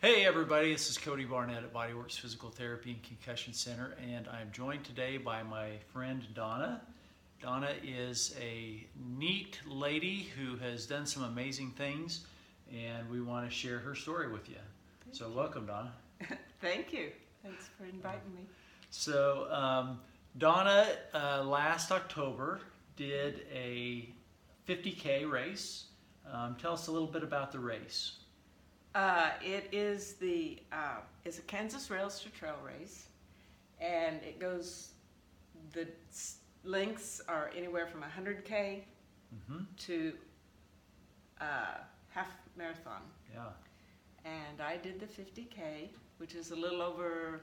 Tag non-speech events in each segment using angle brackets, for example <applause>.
Hey everybody, this is Cody Barnett at Bodyworks Physical Therapy and Concussion Center, and I'm joined today by my friend Donna. Donna is a neat lady who has done some amazing things, and we want to share her story with you. So, welcome, Donna. <laughs> Thank you. Thanks for inviting me. So, um, Donna uh, last October did a 50K race. Um, tell us a little bit about the race. Uh, it is the uh, it's a Kansas Rails to Trail race, and it goes. The lengths are anywhere from 100k hmm to uh, half marathon, Yeah. and I did the 50k, which is a little over,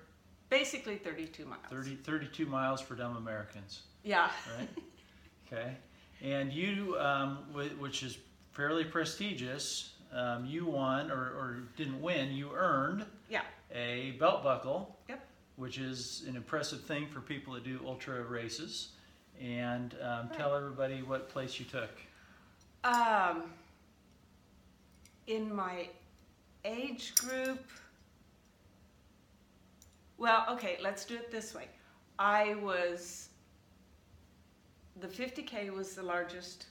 basically 32 miles. 30, 32 miles for dumb Americans. Yeah. right? <laughs> Okay. And you, um, wh- which is fairly prestigious, um, you won or, or didn't win, you earned Yeah. a belt buckle. Yep. Which is an impressive thing for people that do ultra races. And um, Right. tell everybody what place you took. Um, in my age group, well, okay, let's do it this way. I was, the 50K was the largest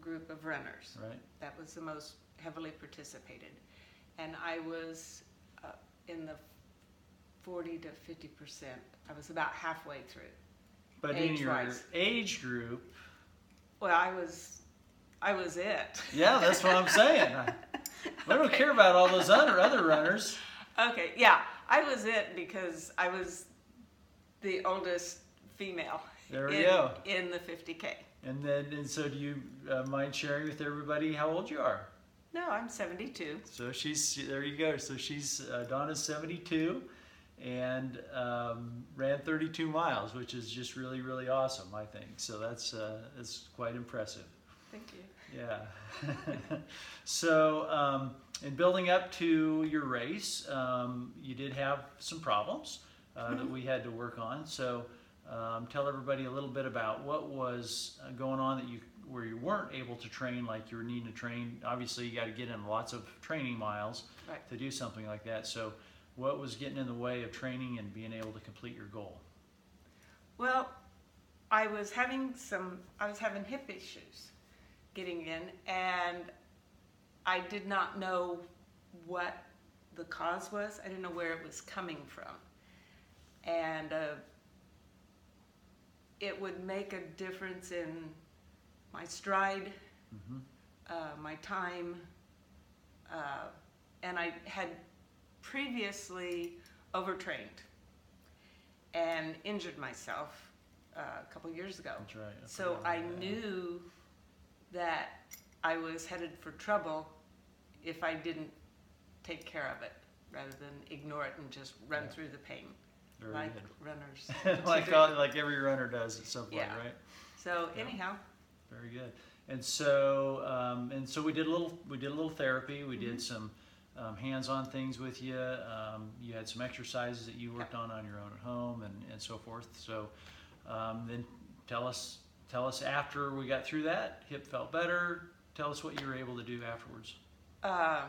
group of runners. Right. That was the most heavily participated. And I was uh, in the 40 to 50%. I was about halfway through. But in your Age-wise. age group, Well, I was, I was it. yeah, that's what I'm saying. <laughs> I, don't care about all those other other runners. Okay, yeah, I was it because I was the oldest female There we in, go. in the 50K. And then, and so do you uh, mind sharing with everybody how old you are? No, I'm 72. So she's there. You go. So she's uh, Donna's 72, and um, ran 32 miles, which is just really, really awesome. I think so. That's uh, that's quite impressive. Thank you. Yeah. <laughs> so, um, in building up to your race, um, you did have some problems uh, that we had to work on. So, um, tell everybody a little bit about what was uh, going on that you where you weren't able to train like you were needing to train. Obviously, you got to get in lots of training miles Right. to do something like that. So, what was getting in the way of training and being able to complete your goal? Well, I was having some, I was having hip issues getting in, and I did not know what the cause was. I didn't know where it was coming from. And uh, it would make a difference in my stride, hmm uh, my time, uh, and I had previously overtrained and injured myself uh, a couple years ago. That's right. So I that. knew that I was headed for trouble if I didn't take care of it rather than ignore it and just run Yeah. through the pain Very like good. runners. <laughs> like all, like every runner does at some point, Yeah. right? So Yeah. anyhow, Very good. And so, um, and so we did a little, we did a little therapy. We did Mhm. some um, hands-on things with you. Um, you had some exercises that you worked on on your own at home, and, and so forth. So, um, then tell us, tell us after we got through that, hip felt better. Tell us what you were able to do afterwards. uh,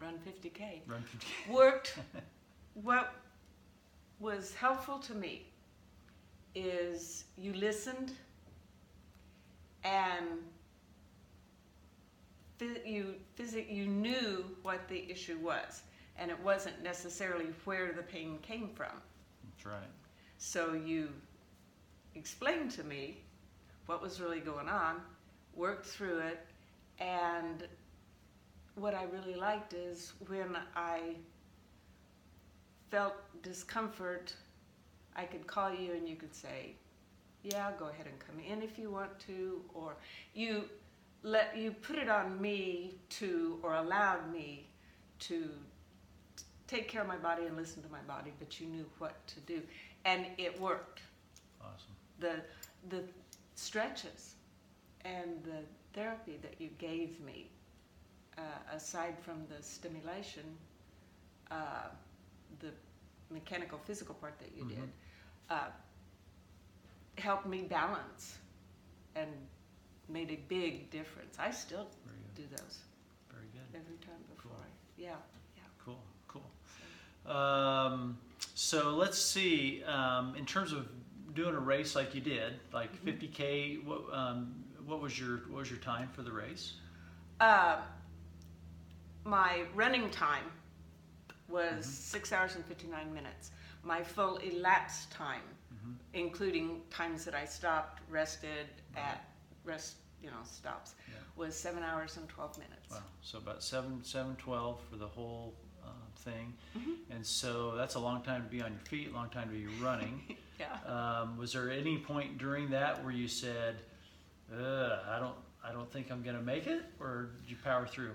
run 50k. Run 50k. worked <laughs> what was helpful to me is you listened and you you knew what the issue was and it wasn't necessarily where the pain came from That's right. so you explained to me what was really going on worked through it and what I really liked is when I felt discomfort, I could call you and you could say, "Yeah, go ahead and come in if you want to," or you let you put it on me to or allowed me to take care of my body and listen to my body, but you knew what to do, and it worked. Awesome. The the stretches and the therapy that you gave me, uh, aside from the stimulation, uh, the mechanical physical part that you Mhm. did, uh, helped me balance and made a big difference. I still do those Very good. every time before. Cool. I, yeah, yeah. Cool, cool. Um, so let's see. Um, in terms of doing a race like you did, like Mm-hmm. 50k, what um, what was your what was your time for the race? Uh, my running time was six hours and 59 minutes. My full elapsed time, including times that I stopped, rested at rest, you know, stops, Yeah. was seven hours and 12 minutes. Wow. So about seven seven twelve for the whole uh, thing, Mhm. and so that's a long time to be on your feet, long time to be running. <laughs> Yeah. Um, was there any point during that where you said, "I don't, I don't think I'm going to make it," or did you power through?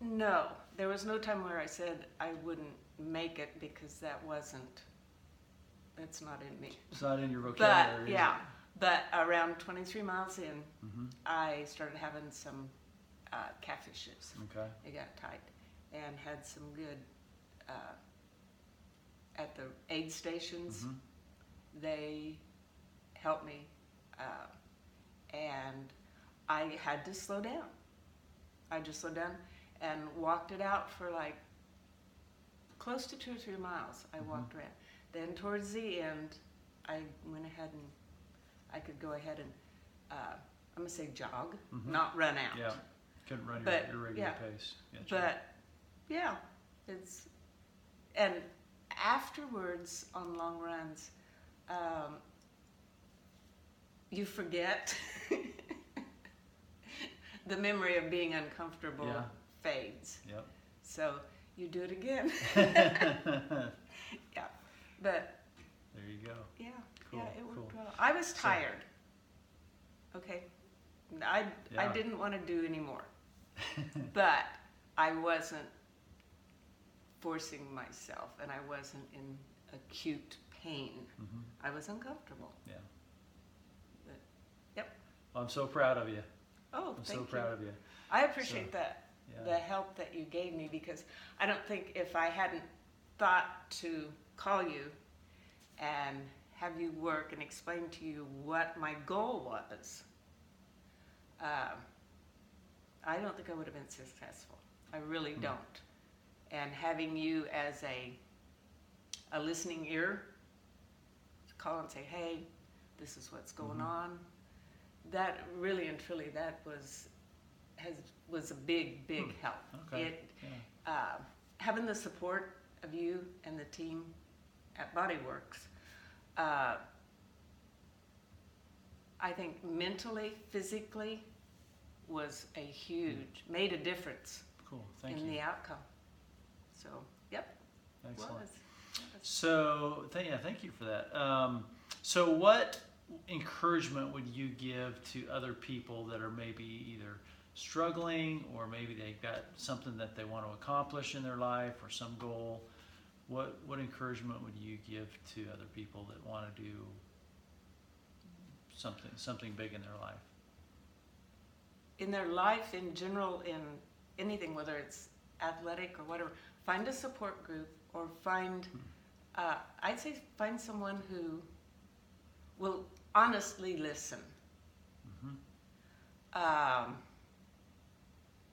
No, there was no time where I said I wouldn't make it because that wasn't, that's not in me. It's not in your vocabulary. But, yeah, but around 23 miles in, hmm I started having some uh, calf issues. Okay. They got tight and had some good, uh, at the aid stations, hmm they helped me. Uh, and I had to slow down. I just slowed down and walked it out for like close to two or three miles. I Mhm. walked around. Then towards the end, I went ahead and I could go ahead and uh, I'm gonna say jog, Mhm. not run out. Yeah. Couldn't run your, But, your regular yeah. pace. Gotcha. But yeah, it's and afterwards on long runs, um, you forget <laughs> the memory of being uncomfortable Yeah. fades. Yep. So you do it again. <laughs> <laughs> yeah, but there you go. yeah, Cool, yeah, it worked cool. well. I was So- tired. Okay, I I didn't want to do anymore. <laughs> but I wasn't forcing myself and I wasn't in acute pain. hmm I was uncomfortable. Yeah. But- yep. Well, I'm so proud of you. Oh, I'm thank so you. proud of you. I appreciate that, Yeah. the help that you gave me because I don't think if I hadn't thought to call you and have you work and explain to you what my goal was, um, I don't think I would have been successful. I really Hmm. don't. And having you as a a listening ear, to call and say, "Hey, this is what's going Mhm. on," that really and truly that was has was a big big Hmm. help. Okay. It Yeah. uh, having the support of you and the team at Bodyworks, uh, I think mentally, physically, was a huge made a difference Cool. Thank in you. the outcome. So, yep, Excellent. was. So, th- yeah, thank you for that. Um, so, what encouragement would you give to other people that are maybe either struggling or maybe they've got something that they want to accomplish in their life or some goal? What what encouragement would you give to other people that want to do something something big in their life? in their life in general in anything whether it's athletic or whatever find a support group or find uh, i'd say find someone who will honestly listen. Hmm um,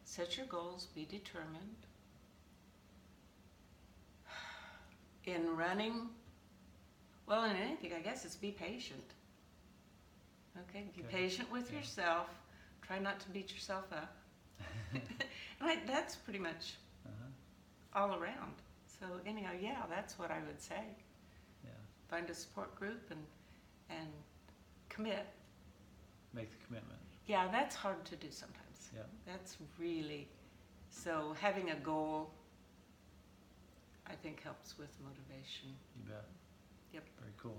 set your goals be determined in running well in anything i guess it's be patient okay be Okay. patient with Yeah. yourself try not to beat yourself up <laughs> <laughs> that's pretty much Uh-huh. all around so anyhow yeah that's what i would say Yeah. find a support group and and commit Make the commitment. yeah that's hard to do sometimes Yeah. that's really so having a goal i think helps with motivation You bet. Yep. Very cool.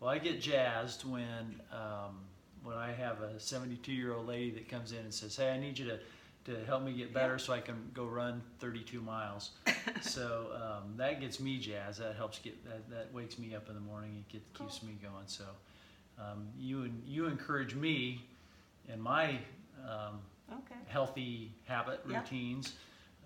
Well, I get jazzed when um, when I have a 72 year old lady that comes in and says, "Hey, I need you to to help me get better so I can go run 32 miles." <laughs> so um, that gets me jazzed. That helps get that, that wakes me up in the morning. It get, keeps me going. So um, you and you encourage me in my um, okay healthy habit Yeah. routines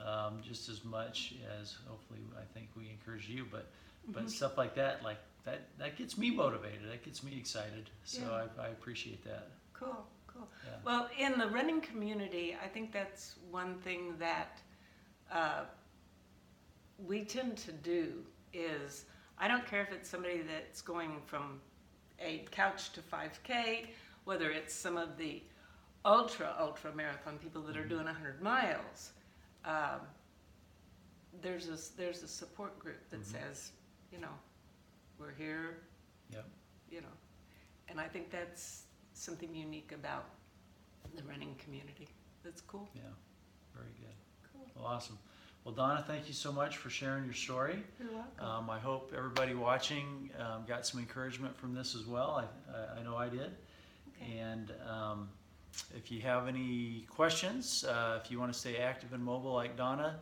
um, just as much as hopefully I think we encourage you. But but Mhm. stuff like that, like that, that gets me motivated. That gets me excited. So Yeah. I, I appreciate that. cool cool Yeah. well in the running community i think that's one thing that uh, we tend to do is I don't care if it's somebody that's going from a couch to 5K, whether it's some of the ultra ultra marathon people that are doing 100 miles. Um, there's a there's a support group that Mhm. says, you know, we're here. Yep. You know, and I think that's something unique about the running community. That's cool. Yeah, very good. Cool. Well, awesome. Well, Donna, thank you so much for sharing your story. You're welcome. Um, I hope everybody watching um, got some encouragement from this as well. I, I, I know I did. okay. And um, if you have any questions, uh, if you want to stay active and mobile like Donna,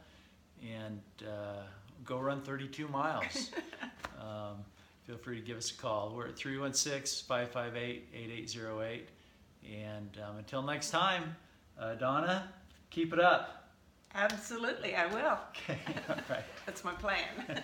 and uh, go run 32 miles, <laughs> um, feel free to give us a call. We're at 316 558 8808. And um, until next time, uh, Donna, keep it up. Absolutely, I will. Okay, <laughs> all right. That's my plan. <laughs>